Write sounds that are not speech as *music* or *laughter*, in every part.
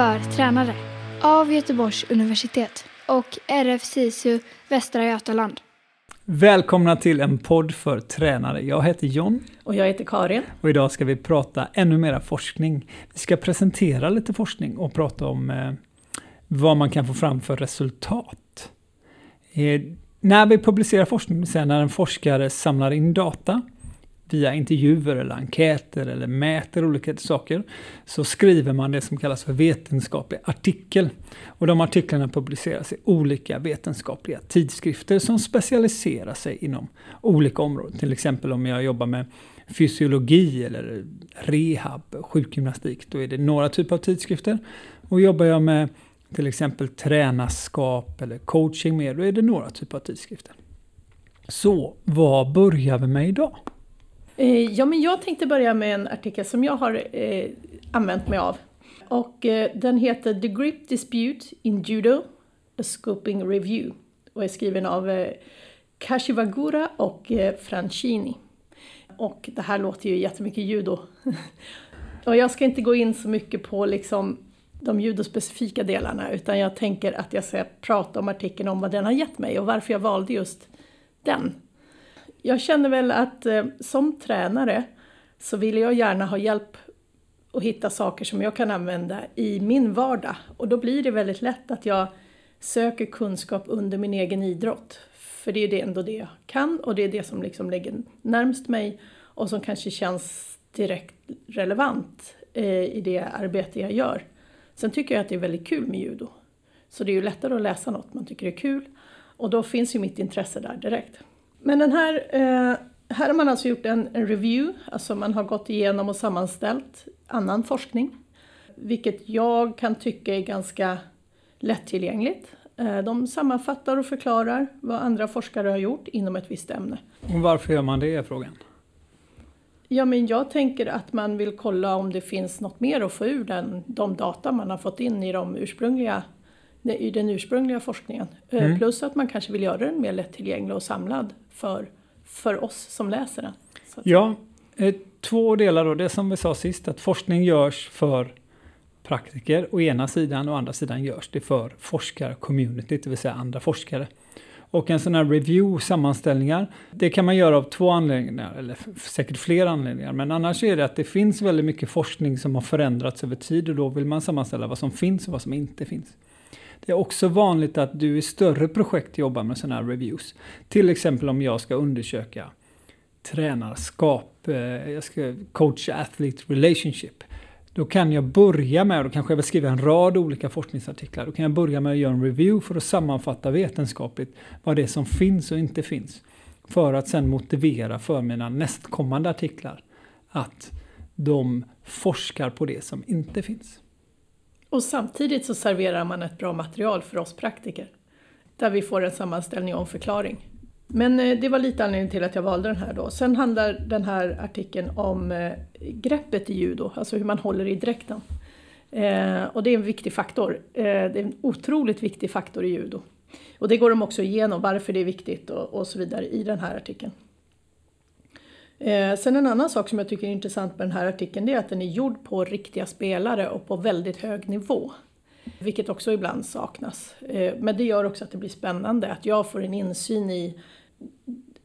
för tränare av Göteborgs universitet och RF SISU Västra Götaland. Välkomna till en podd för tränare. Jag heter John. Och jag heter Karin. Och idag ska vi prata ännu mera forskning. Vi ska presentera lite forskning och prata om eh, vad man kan få fram för resultat. Eh, när vi publicerar forskning, säga när en forskare samlar in data via intervjuer eller enkäter eller mäter olika saker, så skriver man det som kallas för vetenskaplig artikel. Och de artiklarna publiceras i olika vetenskapliga tidskrifter som specialiserar sig inom olika områden. Till exempel om jag jobbar med fysiologi eller rehab, sjukgymnastik, då är det några typer av tidskrifter. Och jobbar jag med till exempel tränarskap eller coaching mer, då är det några typer av tidskrifter. Så vad börjar vi med idag? Eh, ja, men jag tänkte börja med en artikel som jag har eh, använt mig av. Och eh, den heter The Grip Dispute in Judo, A Scoping Review och är skriven av eh, Kashiwagura och eh, Francini. Och det här låter ju jättemycket judo. *laughs* och jag ska inte gå in så mycket på liksom de judospecifika delarna utan jag tänker att jag ska prata om artikeln om vad den har gett mig och varför jag valde just den. Jag känner väl att eh, som tränare så vill jag gärna ha hjälp att hitta saker som jag kan använda i min vardag. Och då blir det väldigt lätt att jag söker kunskap under min egen idrott. För det är det ändå det jag kan och det är det som liksom ligger närmst mig och som kanske känns direkt relevant eh, i det arbete jag gör. Sen tycker jag att det är väldigt kul med judo. Så det är ju lättare att läsa något man tycker är kul och då finns ju mitt intresse där direkt. Men den här, eh, här har man alltså gjort en, en, review, alltså man har gått igenom och sammanställt annan forskning. Vilket jag kan tycka är ganska lättillgängligt. Eh, de sammanfattar och förklarar vad andra forskare har gjort inom ett visst ämne. Och varför gör man det är frågan? Ja, men jag tänker att man vill kolla om det finns något mer att få ur den, de data man har fått in i, de ursprungliga, i den ursprungliga forskningen. Eh, mm. Plus att man kanske vill göra den mer lättillgänglig och samlad för, för oss som läser den. Ja, eh, två delar då. Det som vi sa sist, att forskning görs för praktiker å ena sidan och å andra sidan görs det för forskarcommunityt, det vill säga andra forskare. Och en sån här review, sammanställningar, det kan man göra av två anledningar, eller säkert fler anledningar. Men annars är det att det finns väldigt mycket forskning som har förändrats över tid och då vill man sammanställa vad som finns och vad som inte finns. Det är också vanligt att du i större projekt jobbar med sådana här reviews. Till exempel om jag ska undersöka tränarskap, eh, jag ska coach athlete relationship. Då kan jag börja med, och då kanske jag vill skriva en rad olika forskningsartiklar, då kan jag börja med att göra en review för att sammanfatta vetenskapligt vad det är som finns och inte finns. För att sen motivera för mina nästkommande artiklar att de forskar på det som inte finns. Och samtidigt så serverar man ett bra material för oss praktiker. Där vi får en sammanställning och en förklaring. Men eh, det var lite anledningen till att jag valde den här då. Sen handlar den här artikeln om eh, greppet i judo, alltså hur man håller i dräkten. Eh, och det är en viktig faktor. det är en otroligt viktig faktor i judo. Och det går de också igenom varför det är viktigt och, och så vidare i den här artikeln. Eh, sen en annan sak som jag tycker är intressant med den här artikeln det är att den är gjord på riktiga spelare och på väldigt hög nivå. Vilket också ibland saknas. Eh, men det gör också att det blir spännande att jag får en insyn i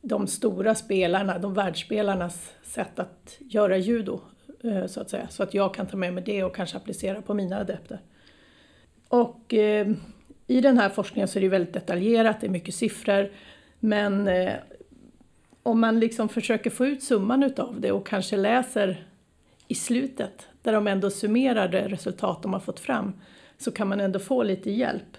de stora spelarna, de världsspelarnas sätt att göra judo. Eh, så att säga. Så att jag kan ta med mig det och kanske applicera på mina adepter. Och eh, i den här forskningen så är det väldigt detaljerat, det är mycket siffror. Men eh, om man liksom försöker få ut summan utav det och kanske läser i slutet, där de ändå summerar det resultat de har fått fram, så kan man ändå få lite hjälp.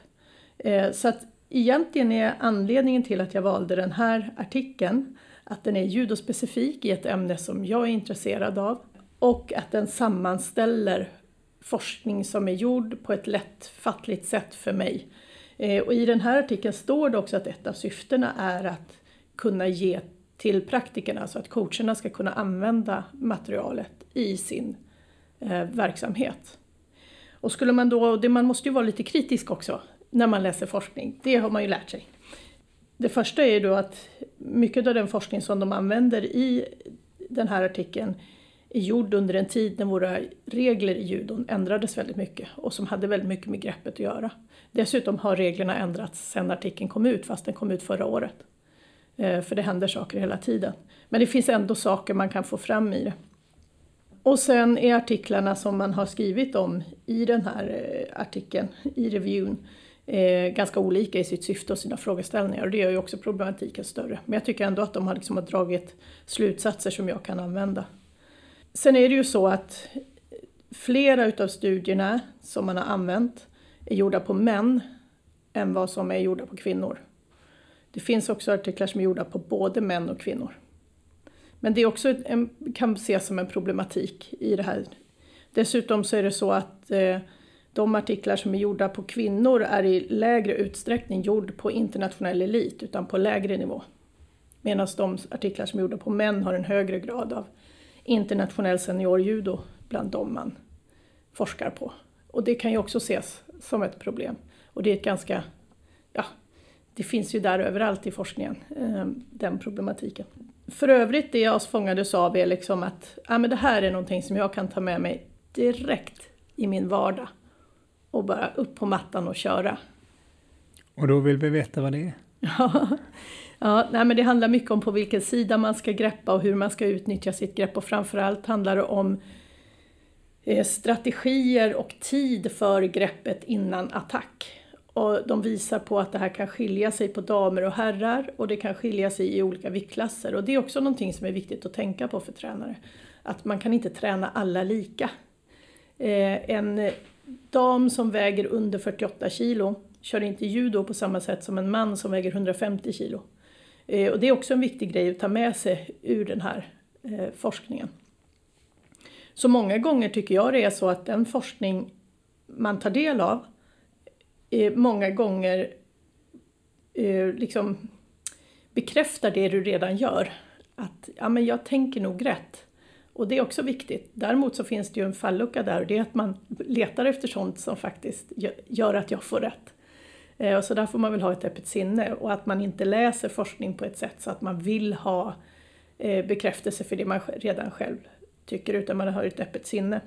Eh, så att egentligen är anledningen till att jag valde den här artikeln att den är judospecifik i ett ämne som jag är intresserad av och att den sammanställer forskning som är gjord på ett lättfattligt sätt för mig. Eh, och I den här artikeln står det också att ett av syftena är att kunna ge till praktikerna så att coacherna ska kunna använda materialet i sin eh, verksamhet. Och skulle man då, det, man måste ju vara lite kritisk också när man läser forskning, det har man ju lärt sig. Det första är ju då att mycket av den forskning som de använder i den här artikeln är gjord under en tid när våra regler i judon ändrades väldigt mycket och som hade väldigt mycket med greppet att göra. Dessutom har reglerna ändrats sedan artikeln kom ut, fast den kom ut förra året. Eh, för det händer saker hela tiden. Men det finns ändå saker man kan få fram i det. Och sen är artiklarna som man har skrivit om i den här eh, artikeln, i revyn, eh, ganska olika i sitt syfte och sina frågeställningar och det gör ju också problematiken större. Men jag tycker ändå att de har, liksom dragit slutsatser som jag kan använda. Sen är det ju så att flera utav studierna som man har använt är gjorda på män än vad som är gjorda på kvinnor. Det finns också artiklar som är gjorda på både män och kvinnor. Men det är också en, kan ses som en problematik i det här. Dessutom så är det så att eh, de artiklar som är gjorda på kvinnor är i lägre utsträckning gjord på internationell elit, utan på lägre nivå. Medan de artiklar som är gjorda på män har en högre grad av internationell seniorjudo bland de man forskar på. Och det kan ju också ses som ett problem. Och det är ett ganska, ja, det finns ju där överallt i forskningen, eh, den problematiken. För övrigt, det jag fångades av är liksom att ja, men det här är någonting som jag kan ta med mig direkt i min vardag och bara upp på mattan och köra. Och då vill vi veta vad det är? *laughs* ja, nej, men det handlar mycket om på vilken sida man ska greppa och hur man ska utnyttja sitt grepp och framförallt handlar det om eh, strategier och tid för greppet innan attack. Och de visar på att det här kan skilja sig på damer och herrar och det kan skilja sig i olika viktklasser. Och det är också någonting som är viktigt att tänka på för tränare. Att man kan inte träna alla lika. Eh, en dam som väger under 48 kilo kör inte judo på samma sätt som en man som väger 150 kilo. Eh, och det är också en viktig grej att ta med sig ur den här eh, forskningen. Så många gånger tycker jag det är så att den forskning man tar del av Eh, många gånger eh, liksom bekräftar det du redan gör. Att ja, men jag tänker nog rätt. Och det är också viktigt. Däremot så finns det ju en fallucka där och det är att man letar efter sånt som faktiskt gör att jag får rätt. Eh, och så där får man väl ha ett öppet sinne och att man inte läser forskning på ett sätt så att man vill ha eh, bekräftelse för det man redan själv tycker utan man har ett öppet sinne.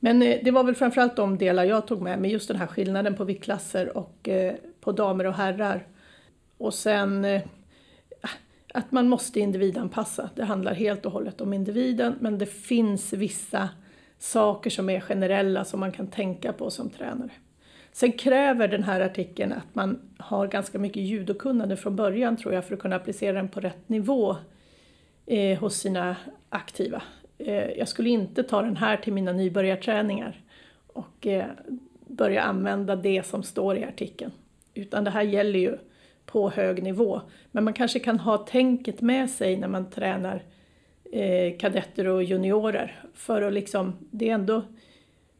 Men eh, det var väl framförallt de delar jag tog med mig, just den här skillnaden på viktklasser och eh, på damer och herrar. Och sen eh, att man måste individanpassa. Det handlar helt och hållet om individen men det finns vissa saker som är generella som man kan tänka på som tränare. Sen kräver den här artikeln att man har ganska mycket judokunnande från början tror jag för att kunna applicera den på rätt nivå eh, hos sina aktiva. Eh, jag skulle inte ta den här till mina nybörjarträningar och eh, börja använda det som står i artikeln. Utan det här gäller ju på hög nivå. Men man kanske kan ha tänket med sig när man tränar eh, kadetter och juniorer. För att liksom, det är ändå,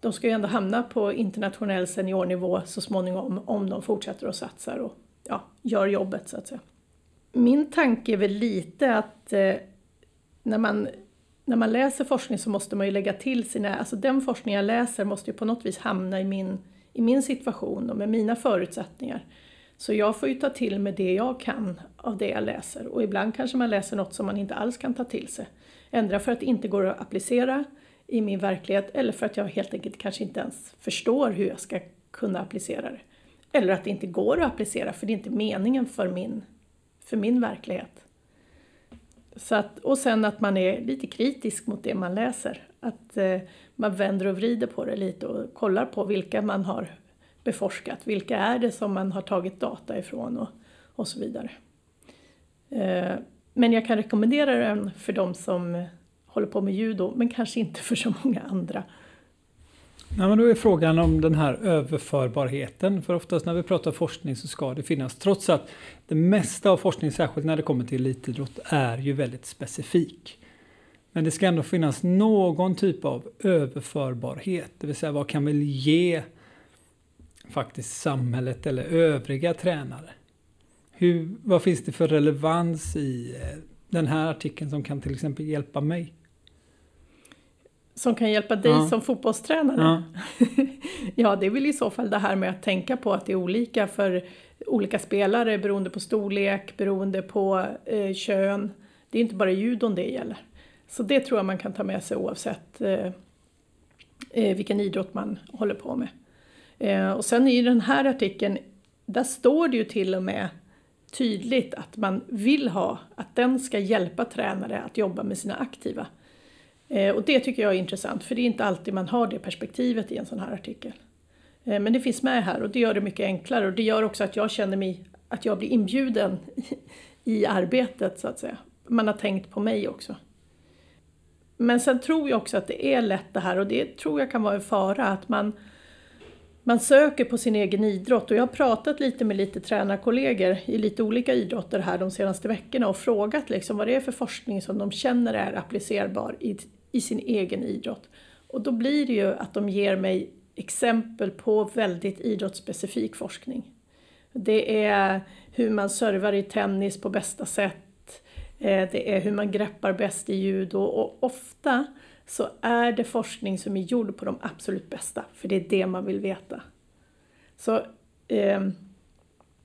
de ska ju ändå hamna på internationell seniornivå så småningom om de fortsätter och satsar och ja, gör jobbet så att säga. Min tanke är väl lite att eh, när, man, när man läser forskning så måste man ju lägga till sina, alltså den forskning jag läser måste ju på något vis hamna i min, i min situation och med mina förutsättningar. Så jag får ju ta till mig det jag kan av det jag läser och ibland kanske man läser något som man inte alls kan ta till sig. Ändra för att det inte går att applicera i min verklighet eller för att jag helt enkelt kanske inte ens förstår hur jag ska kunna applicera det. Eller att det inte går att applicera för det är inte meningen för min, för min verklighet. Så att, och sen att man är lite kritisk mot det man läser. Att eh, man vänder och vrider på det lite och kollar på vilka man har beforskat. Vilka är det som man har tagit data ifrån och, och så vidare. Eh, men jag kan rekommendera den för de som eh, håller på med judo, men kanske inte för så många andra. Ja, men då är frågan om den här överförbarheten. För oftast när vi pratar forskning så ska det finnas, trots att det mesta av forskning, särskilt när det kommer till elitidrott, är ju väldigt specifik. Men det ska ändå finnas någon typ av överförbarhet, det vill säga vad kan vi ge faktiskt samhället eller övriga tränare. Hur, vad finns det för relevans i eh, den här artikeln som kan till exempel hjälpa mig? Som kan hjälpa dig ja. som fotbollstränare? Ja. *laughs* ja, det är väl i så fall det här med att tänka på att det är olika för olika spelare beroende på storlek, beroende på eh, kön. Det är inte bara judon det gäller. Så det tror jag man kan ta med sig oavsett eh, eh, vilken idrott man håller på med. Eh, och sen i den här artikeln, där står det ju till och med tydligt att man vill ha, att den ska hjälpa tränare att jobba med sina aktiva. Eh, och det tycker jag är intressant, för det är inte alltid man har det perspektivet i en sån här artikel. Eh, men det finns med här och det gör det mycket enklare och det gör också att jag känner mig, att jag blir inbjuden *laughs* i arbetet så att säga. Man har tänkt på mig också. Men sen tror jag också att det är lätt det här och det tror jag kan vara en fara att man, man söker på sin egen idrott och jag har pratat lite med lite tränarkollegor i lite olika idrotter här de senaste veckorna och frågat liksom vad det är för forskning som de känner är applicerbar i, i sin egen idrott. Och då blir det ju att de ger mig exempel på väldigt idrottsspecifik forskning. Det är hur man servar i tennis på bästa sätt, eh, det är hur man greppar bäst i judo och ofta så är det forskning som är gjord på de absolut bästa, för det är det man vill veta. Så eh,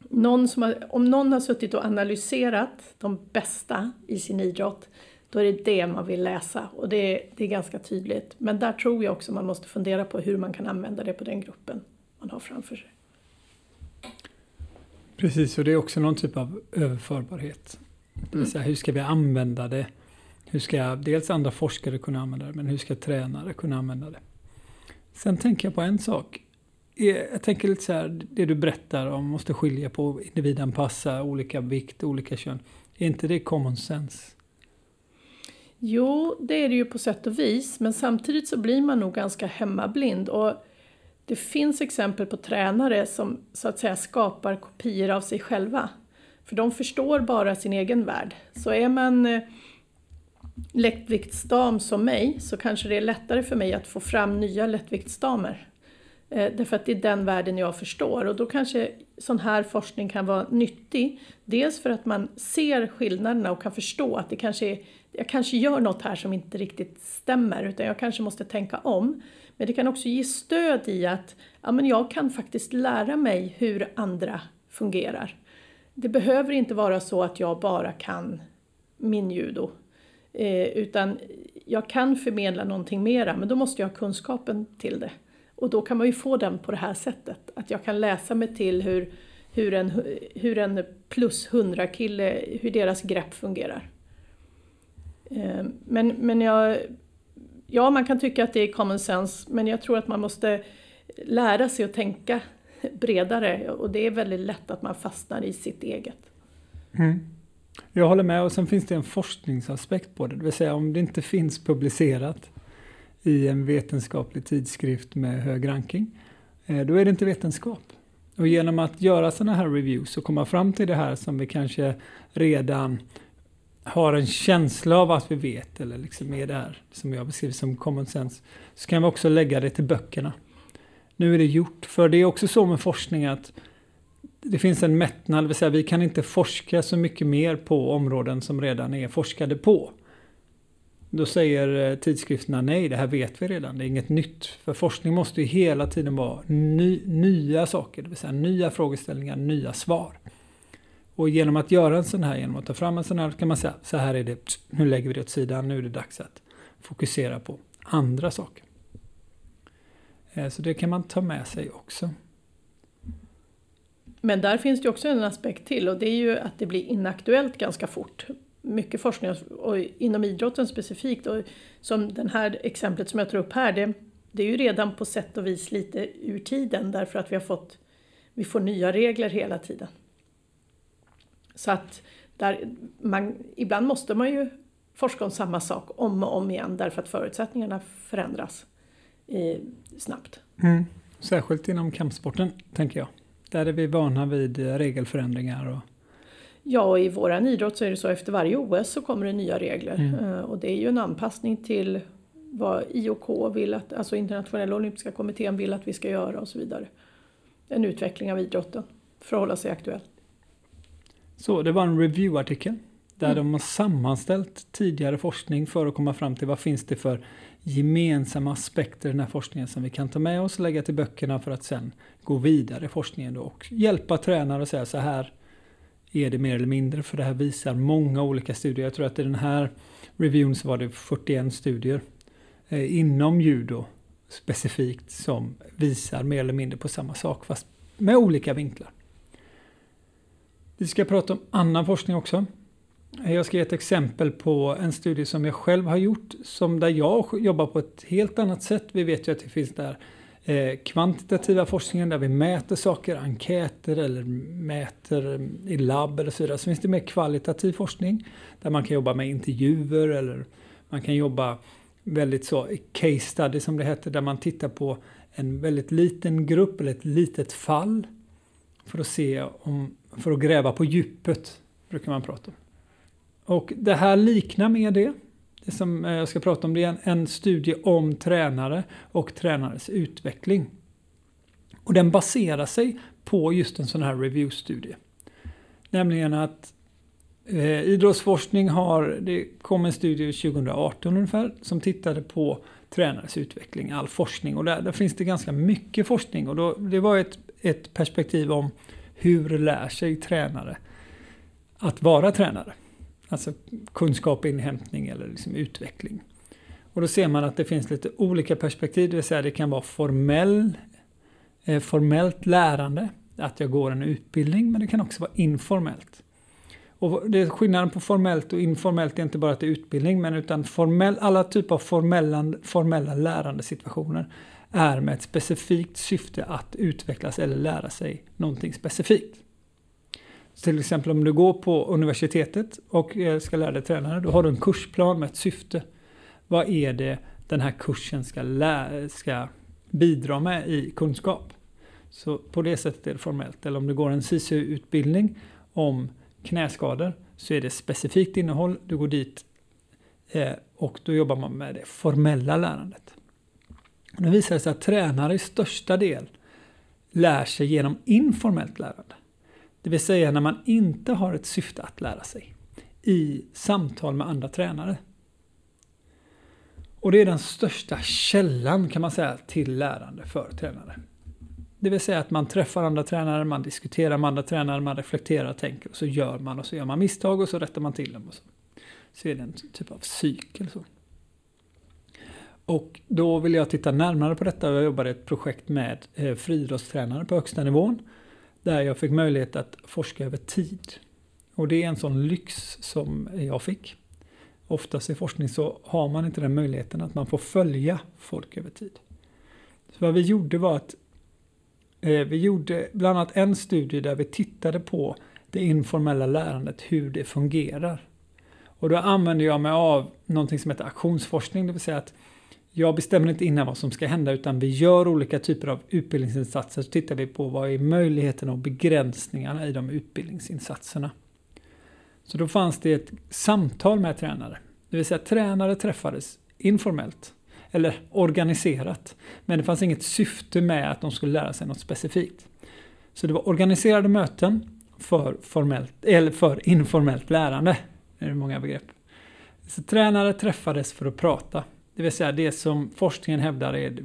någon har, om någon har suttit och analyserat de bästa i sin idrott, då är det det man vill läsa och det, det är ganska tydligt. Men där tror jag också man måste fundera på hur man kan använda det på den gruppen man har framför sig. Precis, och det är också någon typ av överförbarhet. Det vill mm. säga, hur ska vi använda det? Hur ska dels andra forskare kunna använda det, men hur ska tränare kunna använda det? Sen tänker jag på en sak. Jag tänker lite så här, det du berättar om måste skilja på individanpassa, olika vikt, olika kön. Är inte det common sense? Jo, det är det ju på sätt och vis, men samtidigt så blir man nog ganska hemmablind. Och det finns exempel på tränare som så att säga skapar kopior av sig själva. För de förstår bara sin egen värld. Så är man eh, lättviktsdam som mig så kanske det är lättare för mig att få fram nya lättviktsdamer. Eh, därför att det är den världen jag förstår och då kanske sån här forskning kan vara nyttig. Dels för att man ser skillnaderna och kan förstå att det kanske är, jag kanske gör något här som inte riktigt stämmer utan jag kanske måste tänka om. Men det kan också ge stöd i att ja, men jag kan faktiskt lära mig hur andra fungerar. Det behöver inte vara så att jag bara kan min judo. Eh, utan jag kan förmedla någonting mera men då måste jag ha kunskapen till det. Och då kan man ju få den på det här sättet. Att jag kan läsa mig till hur, hur en, hur en plus 100 kille, hur deras grepp fungerar. Eh, men, men jag, ja, man kan tycka att det är common sense, men jag tror att man måste lära sig att tänka bredare och det är väldigt lätt att man fastnar i sitt eget. Mm. Jag håller med och sen finns det en forskningsaspekt på det, det vill säga om det inte finns publicerat i en vetenskaplig tidskrift med hög ranking, eh, då är det inte vetenskap. Och genom att göra sådana här reviews och komma fram till det här som vi kanske redan har en känsla av att vi vet, eller liksom är det här som jag beskriver som common sense, så kan vi också lägga det till böckerna. Nu är det gjort, för det är också så med forskning att det finns en mättnad, det vill säga vi kan inte forska så mycket mer på områden som redan är forskade på. Då säger eh, tidskrifterna nej, det här vet vi redan, det är inget nytt. För forskning måste ju hela tiden vara ny, nya saker, det vill säga nya frågeställningar, nya svar. Och genom att göra en sån här, genom att ta fram en sån här, kan man säga så här är det, nu lägger vi det åt sidan, nu är det dags att fokusera på andra saker. Eh, så det kan man ta med sig också. Men där finns det också en aspekt till och det är ju att det blir inaktuellt ganska fort. Mycket forskning och inom idrotten specifikt och som det här exemplet som jag tar upp här, det, det är ju redan på sätt och vis lite ur tiden därför att vi har fått vi får nya regler hela tiden. Så att där man, ibland måste man ju forska om samma sak om och om igen därför att förutsättningarna förändras eh, snabbt. Mm. Särskilt inom kampsporten, tänker jag. Där är vi vana vid regelförändringar. Och... Ja, och i våran idrott så är det så efter varje OS så kommer det nya regler. Mm. Eh, och det är ju en anpassning till vad IOK vill, att, alltså internationella olympiska kommittén vill att vi ska göra och så vidare. En utveckling av idrotten för att hålla sig aktuell. Så det var en review-artikel där mm. de har sammanställt tidigare forskning för att komma fram till vad finns det för gemensamma aspekter i den här forskningen som vi kan ta med oss och lägga till böckerna för att sen gå vidare i forskningen då och hjälpa tränare och säga så här är det mer eller mindre, för det här visar många olika studier. Jag tror att i den här reviewen så var det 41 studier eh, inom judo specifikt som visar mer eller mindre på samma sak, fast med olika vinklar. Vi ska prata om annan forskning också. Jag ska ge ett exempel på en studie som jag själv har gjort, som där jag jobbar på ett helt annat sätt. Vi vet ju att det finns där eh, kvantitativa forskningen där vi mäter saker, enkäter eller mäter i labb eller så vidare. Så finns det mer kvalitativ forskning där man kan jobba med intervjuer eller man kan jobba väldigt så case study som det heter, där man tittar på en väldigt liten grupp eller ett litet fall för att se om, för att gräva på djupet, brukar man prata om. Och det här liknar med det. Det som eh, jag ska prata om det är en, en studie om tränare och tränares utveckling. Och den baserar sig på just en sån här review-studie. Nämligen att eh, idrottsforskning har, det kom en studie 2018 ungefär, som tittade på tränares utveckling, all forskning. Och där, där finns det ganska mycket forskning. Och då, det var ett, ett perspektiv om hur lär sig tränare att vara tränare. Alltså kunskap, inhämtning eller liksom utveckling. Och då ser man att det finns lite olika perspektiv, det vill säga det kan vara formell, eh, formellt lärande, att jag går en utbildning, men det kan också vara informellt. Och det är skillnaden på formellt och informellt är inte bara att det är utbildning, men utan formell, alla typer av formella, formella lärandesituationer är med ett specifikt syfte att utvecklas eller lära sig någonting specifikt. Till exempel om du går på universitetet och eh, ska lära dig tränare, då har du en kursplan med ett syfte. Vad är det den här kursen ska, lä- ska bidra med i kunskap? Så på det sättet är det formellt. Eller om du går en SISU-utbildning om knäskador så är det specifikt innehåll. Du går dit eh, och då jobbar man med det formella lärandet. Nu visar det sig att tränare i största del lär sig genom informellt lärande. Det vill säga när man inte har ett syfte att lära sig i samtal med andra tränare. Och det är den största källan kan man säga till lärande för tränare. Det vill säga att man träffar andra tränare, man diskuterar med andra tränare, man reflekterar och tänker och så gör man och så gör man misstag och så rättar man till dem. Och så. så är det en typ av cykel. Så. Och då ville jag titta närmare på detta. Jag jobbade i ett projekt med eh, friidrottstränare på högsta nivån. Där jag fick möjlighet att forska över tid. Och det är en sån lyx som jag fick. Oftast i forskning så har man inte den möjligheten att man får följa folk över tid. Så vad vi gjorde var att eh, vi gjorde bland annat en studie där vi tittade på det informella lärandet, hur det fungerar. Och då använde jag mig av någonting som heter aktionsforskning, det vill säga att jag bestämmer inte innan vad som ska hända utan vi gör olika typer av utbildningsinsatser. Så tittar vi på vad är möjligheterna och begränsningarna i de utbildningsinsatserna. Så då fanns det ett samtal med tränare. Det vill säga tränare träffades informellt eller organiserat. Men det fanns inget syfte med att de skulle lära sig något specifikt. Så det var organiserade möten för, formellt, eller för informellt lärande. Det är många begrepp. Så tränare träffades för att prata. Det vill säga det som forskningen hävdar är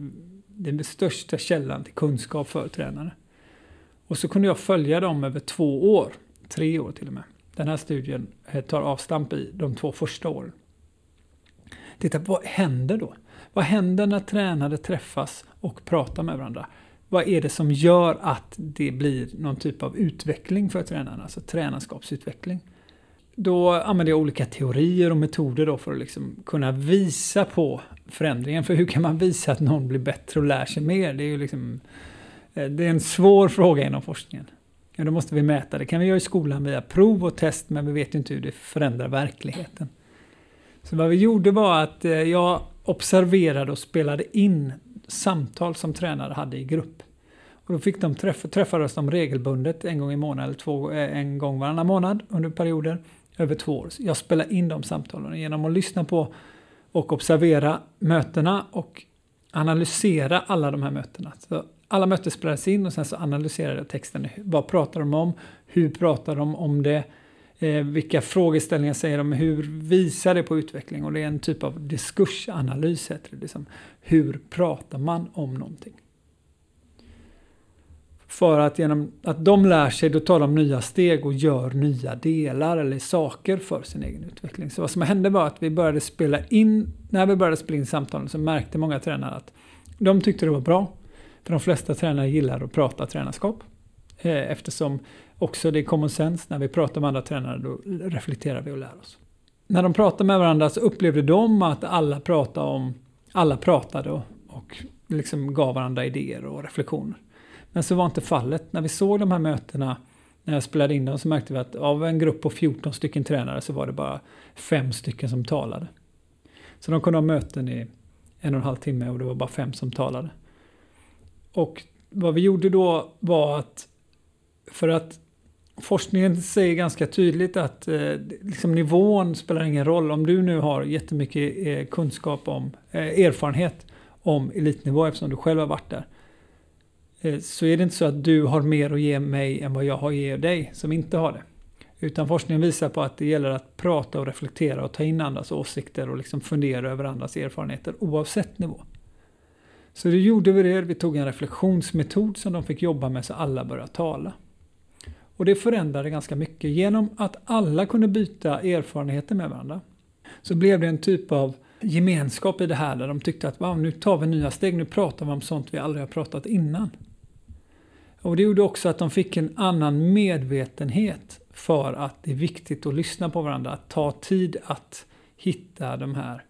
den största källan till kunskap för tränare. Och så kunde jag följa dem över två år, tre år till och med. Den här studien eh, tar avstamp i de två första åren. Titta, vad händer då? Vad händer när tränare träffas och pratar med varandra? Vad är det som gör att det blir någon typ av utveckling för tränarna, alltså tränarskapsutveckling? Då använder jag olika teorier och metoder då för att liksom kunna visa på förändringen. För hur kan man visa att någon blir bättre och lär sig mer? Det är ju liksom, eh, det är en svår fråga inom forskningen. Ja, då måste vi mäta. Det kan vi göra i skolan via prov och test, men vi vet ju inte hur det förändrar verkligheten. Så vad vi gjorde var att eh, jag observerade och spelade in samtal som tränare hade i grupp. Och då fick de träffa, träffades de regelbundet en gång i månaden eller två, eh, en gång varannan månad under perioder över två år. Jag spelar in de samtalen genom att lyssna på och observera mötena och analysera alla de här mötena. Så alla möten spelades in och sen så analyserade jag texten. Vad pratar de om? Hur pratar de om det? Eh, vilka frågeställningar säger de? Hur visar det på utveckling? Och det är en typ av diskursanalys. Heter det, liksom. Hur pratar man om någonting? För att genom att de lär sig, då tar de nya steg och gör nya delar eller saker för sin egen utveckling. Så vad som hände var att vi började spela in, när vi började spela in samtalen så märkte många tränare att de tyckte det var bra. För de flesta tränare gillar att prata tränarskap. Eh, eftersom också det är common sense, när vi pratar med andra tränare då reflekterar vi och lär oss. När de pratade med varandra så upplevde de att alla pratade om, alla pratade och, och liksom gav varandra idéer och reflektioner. Men så var inte fallet. När vi såg de här mötena, när jag spelade in dem, så märkte vi att av en grupp på 14 stycken tränare så var det bara fem stycken som talade. Så de kunde ha möten i en och en halv timme och det var bara fem som talade. Och vad vi gjorde då var att för att forskningen säger ganska tydligt att eh, liksom nivån spelar ingen roll. Om du nu har jättemycket eh, kunskap om, eh, erfarenhet om elitnivå eftersom du själv har varit där. Eh, så är det inte så att du har mer att ge mig än vad jag har att ge dig som inte har det. Utan forskningen visar på att det gäller att prata och reflektera och ta in andras åsikter och liksom fundera över andras erfarenheter oavsett nivå. Så då gjorde vi det, vi tog en reflektionsmetod som de fick jobba med så alla började tala. Och det förändrade ganska mycket. Genom att alla kunde byta erfarenheter med varandra så blev det en typ av gemenskap i det här där de tyckte att wow, nu tar vi nya steg, nu pratar vi om sånt vi aldrig har pratat innan. Och det gjorde också att de fick en annan medvetenhet för att det är viktigt att lyssna på varandra, att ta tid att hitta de här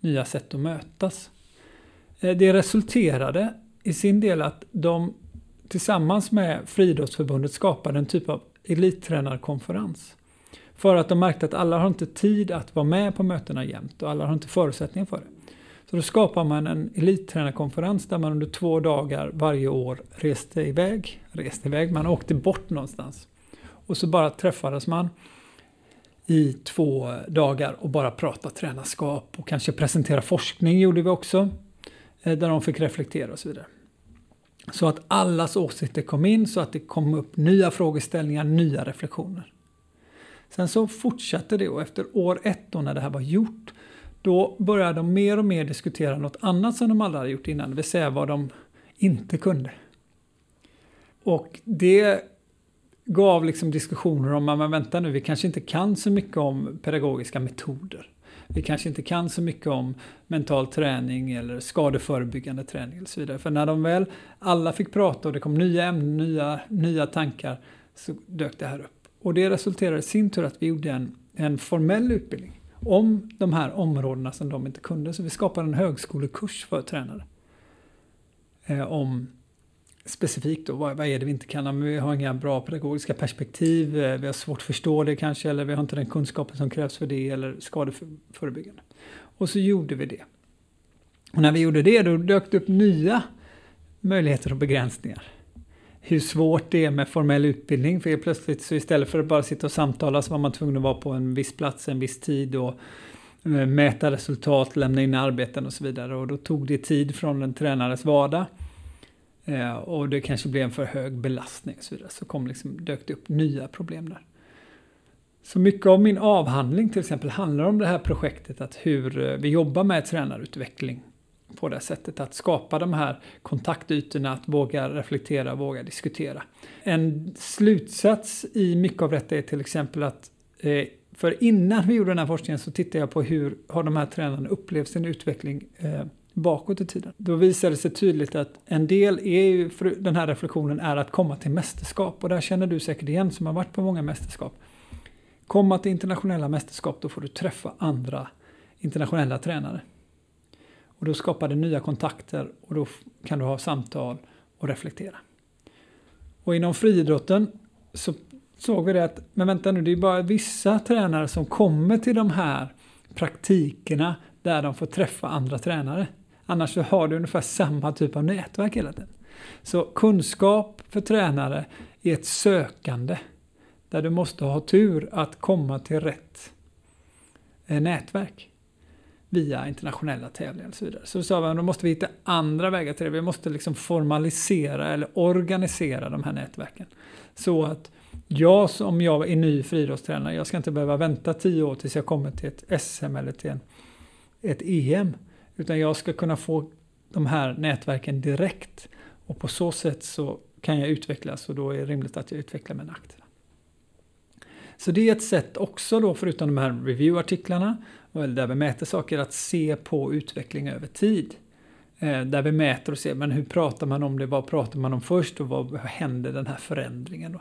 nya sätt att mötas. Eh, det resulterade i sin del att de tillsammans med Friidrottsförbundet skapade en typ av elittränarkonferens. För att de märkte att alla har inte tid att vara med på mötena jämt och alla har inte förutsättningar för det. Så då skapar man en elittränarkonferens där man under två dagar varje år reste iväg. Reste iväg, man åkte bort någonstans. Och så bara träffades man i två dagar och bara pratade tränarskap och kanske presentera forskning gjorde vi också. Eh, där de fick reflektera och så vidare. Så att allas åsikter kom in, så att det kom upp nya frågeställningar, nya reflektioner. Sen så fortsatte det och efter år ett då när det här var gjort, då började de mer och mer diskutera något annat som de aldrig hade gjort innan, det vill säga vad de inte kunde. Och det gav liksom diskussioner om, men vänta nu, vi kanske inte kan så mycket om pedagogiska metoder. Vi kanske inte kan så mycket om mental träning eller skadeförebyggande träning och så vidare. För när de väl alla fick prata och det kom nya ämnen, nya, nya tankar så dök det här upp. Och det resulterade i sin tur att vi gjorde en, en formell utbildning om de här områdena som de inte kunde. Så vi skapade en högskolekurs för tränare. Eh, om specifikt då, vad, vad, är det vi inte kan? Vi har inga bra pedagogiska perspektiv, eh, vi har svårt att förstå det kanske, eller vi har inte den kunskapen som krävs för det, eller skadeförebyggande. Och så gjorde vi det. Och när vi gjorde det, då dök det upp nya möjligheter och begränsningar. Hur svårt det är med formell utbildning, för plötsligt så istället för att bara sitta och samtala så var man tvungen att vara på en viss plats en viss tid och eh, mäta resultat, lämna in arbeten och så vidare. Och då tog det tid från en tränares vardag. Eh, och det kanske blev en för hög belastning och så vidare. Så kom liksom, dök det upp nya problem där. Så mycket av min avhandling till exempel handlar om det här projektet att hur eh, vi jobbar med tränarutveckling på det sättet att skapa de här kontaktytorna, att våga reflektera, våga diskutera. En slutsats i mycket av detta är till exempel att eh, för innan vi gjorde den här forskningen så tittade jag på hur har de här tränarna upplevt sin utveckling eh, bakåt i tiden. Då visade det sig tydligt att en del är ju, för den här reflektionen är att komma till mästerskap och där känner du säkert igen som har varit på många mästerskap. Komma till internationella mästerskap då får du träffa andra internationella tränare. Och då skapar det nya kontakter och då kan du ha samtal och reflektera. Och inom friidrotten så såg vi det att, men vänta nu, det är bara vissa tränare som kommer till de här praktikerna där de får träffa andra tränare. Annars så har du ungefär samma typ av nätverk hela tiden. Så kunskap för tränare är ett sökande där du måste ha tur att komma till rätt eh, nätverk via internationella tävlingar och så vidare. Så sa vi att då måste vi hitta andra vägar till det. Vi måste liksom formalisera eller organisera de här nätverken. Så att jag som jag är ny friidrottstränare, jag ska inte behöva vänta tio år tills jag kommer till ett SM eller till en, ett EM. Utan jag ska kunna få de här nätverken direkt och på så sätt så kan jag utvecklas och då är det rimligt att jag utvecklar mina aktier. Så det är ett sätt också då, förutom de här review-artiklarna, där vi mäter saker, att se på utveckling över tid. Eh, där vi mäter och ser, men hur pratar man om det, vad pratar man om först och vad händer den här förändringen då?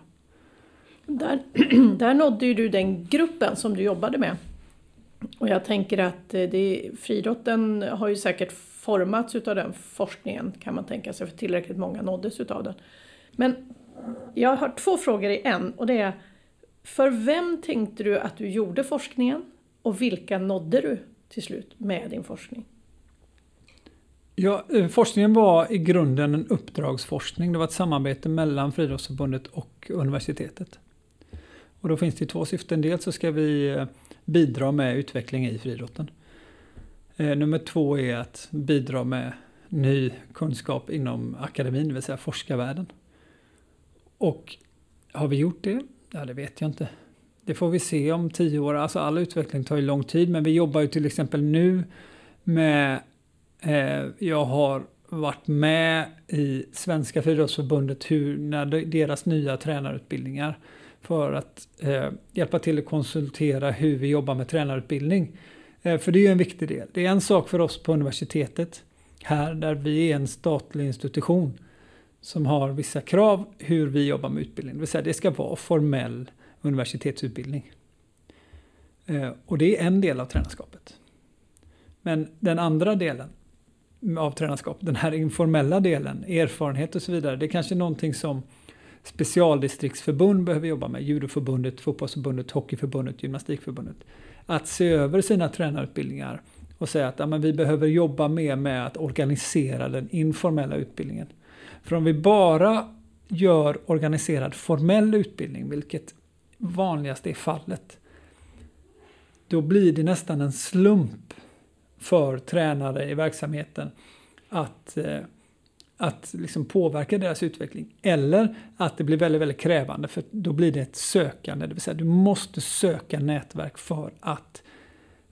Där, *clears throat* där nådde ju du den gruppen som du jobbade med. Och jag tänker att eh, det, friidrotten har ju säkert formats utav den forskningen kan man tänka sig, för tillräckligt många nåddes utav den. Men jag har två frågor i en och det är för vem tänkte du att du gjorde forskningen och vilka nådde du till slut med din forskning? Ja, eh, forskningen var i grunden en uppdragsforskning. Det var ett samarbete mellan Friidrottsförbundet och universitetet. Och då finns det två syften. Dels så ska vi eh, bidra med utveckling i friidrotten. Eh, nummer två är att bidra med ny kunskap inom akademin, det vill säga forskarvärlden. Och har vi gjort det? Ja, det vet jag inte. Det får vi se om tio år. Alltså all utveckling tar ju lång tid, men vi jobbar ju till exempel nu med... Eh, jag har varit med i Svenska friidrottsförbundet hur, när deras nya tränarutbildningar för att eh, hjälpa till att konsultera hur vi jobbar med tränarutbildning. Eh, för det är ju en viktig del. Det är en sak för oss på universitetet här där vi är en statlig institution som har vissa krav hur vi jobbar med utbildning. Det vill säga det ska vara formell universitetsutbildning. Eh, och det är en del av tränarskapet. Men den andra delen av tränarskap, den här informella delen, erfarenhet och så vidare, det är kanske någonting som specialdistriktsförbund behöver jobba med, judoförbundet, fotbollsförbundet, hockeyförbundet, gymnastikförbundet. Att se över sina tränarutbildningar och säga att ja, men vi behöver jobba mer med att organisera den informella utbildningen. För om vi bara gör organiserad formell utbildning, vilket vanligast är fallet, då blir det nästan en slump för tränare i verksamheten att eh, att liksom påverka deras utveckling. Eller att det blir väldigt, väldigt krävande för då blir det ett sökande. Det vill säga du måste söka nätverk för att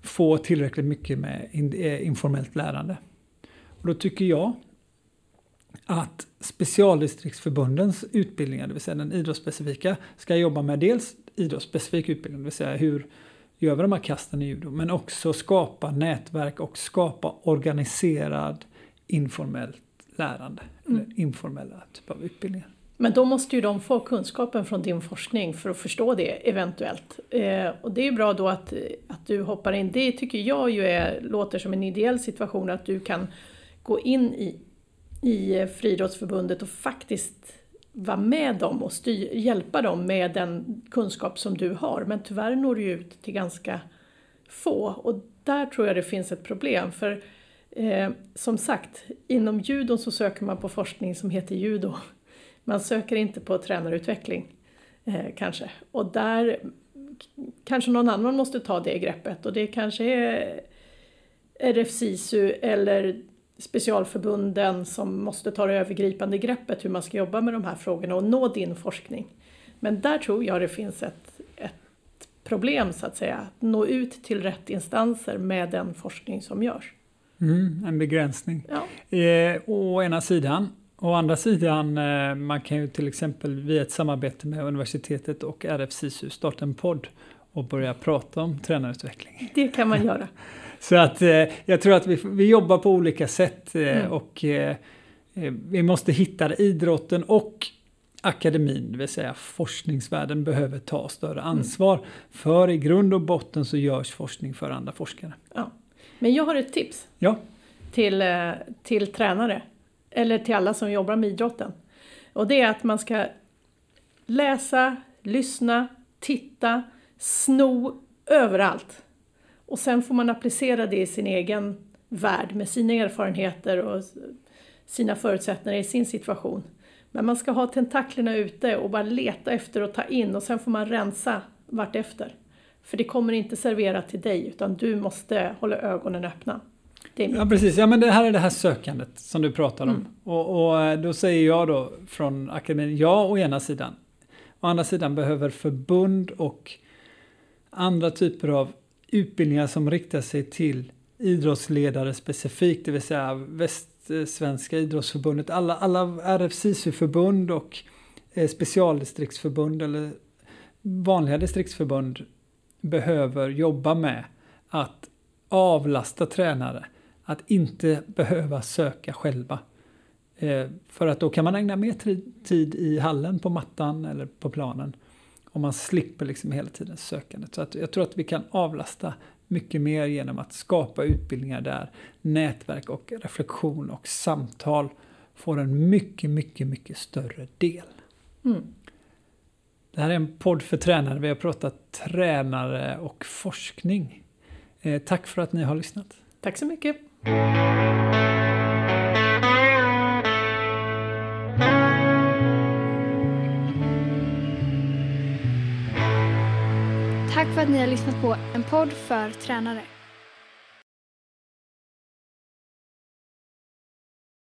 få tillräckligt mycket med eh, informellt lärande. Och då tycker jag att specialdistriktsförbundens utbildningar, det vill säga den idrottsspecifika, ska jobba med dels idrottsspecifik utbildning, det vill säga hur gör vi de här kasten i judo, men också skapa nätverk och skapa organiserad informellt lärande, mm. eller informella typ av utbildningar. Men då måste ju de få kunskapen från din forskning för att förstå det eventuellt. Eh, och det är ju bra då att, att du hoppar in. Det tycker jag ju är, låter som en ideell situation att du kan gå in i, i Friidrottsförbundet och faktiskt vara med dem och styr, hjälpa dem med den kunskap som du har. Men tyvärr når du ut till ganska få och där tror jag det finns ett problem. för Eh, som sagt, inom judon så söker man på forskning som heter judo. Man söker inte på tränarutveckling eh, kanske. Och där kanske någon annan måste ta det greppet och det kanske är RF-SISU eller specialförbunden som måste ta det övergripande greppet hur man ska jobba med de här frågorna och nå din forskning. Men där tror jag det finns ett, ett problem så att säga, att nå ut till rätt instanser med den forskning som görs. Mm, en begränsning. Ja. Eh, å ena sidan. Å andra sidan, eh, man kan ju till exempel via ett samarbete med universitetet och RF SISU starta en podd och börja prata om tränarutveckling. Det kan man göra. *laughs* Så att eh, jag tror att vi, vi jobbar på olika sätt eh, mm. och eh, eh, vi måste hitta. Idrotten och akademin, det vill säga forskningsvärlden, behöver ta större mm. ansvar. Mm. För i grund och botten så görs forskning för andra forskare. Ja. Men jag har ett tips ja. till, eh, till tränare, eller till alla som jobbar med idrotten. Och det är att man ska läsa, lyssna, titta, sno överallt. Och sen får man applicera det i sin egen värld med sina erfarenheter och sina förutsättningar i sin situation. Men man ska ha tentaklerna ute och bara leta efter och ta in och sen får man rensa vartefter. För det kommer inte servera till dig utan du måste hålla ögonen öppna. ja precis, ja men det här är det här sökandet som du pratar om. Mm. Och, och, eh, då säger jag då från akademin, ja å ena sidan. Å andra sidan behöver förbund och andra typer av utbildningar som riktar sig till idrottsledare specifikt, det vill säga Västsvenska idrottsförbundet, alla, alla RFCC-förbund och eh, specialdistriktsförbund eller vanliga distriktsförbund behöver jobba med att avlasta tränare, att inte behöva söka själva. Eh, för att då kan man ägna mer tid i hallen på mattan eller på planen. Och man slipper liksom hela tiden sökandet. Så att jag tror att vi kan avlasta mycket mer genom att skapa utbildningar där nätverk och reflektion och samtal får en mycket, mycket, mycket större del. Mm. Det här är en podd för tränare. Vi har pratat tränare och forskning. Eh, tack för att ni har lyssnat. Tack så mycket. För att ni har lyssnat på en podd för tränare.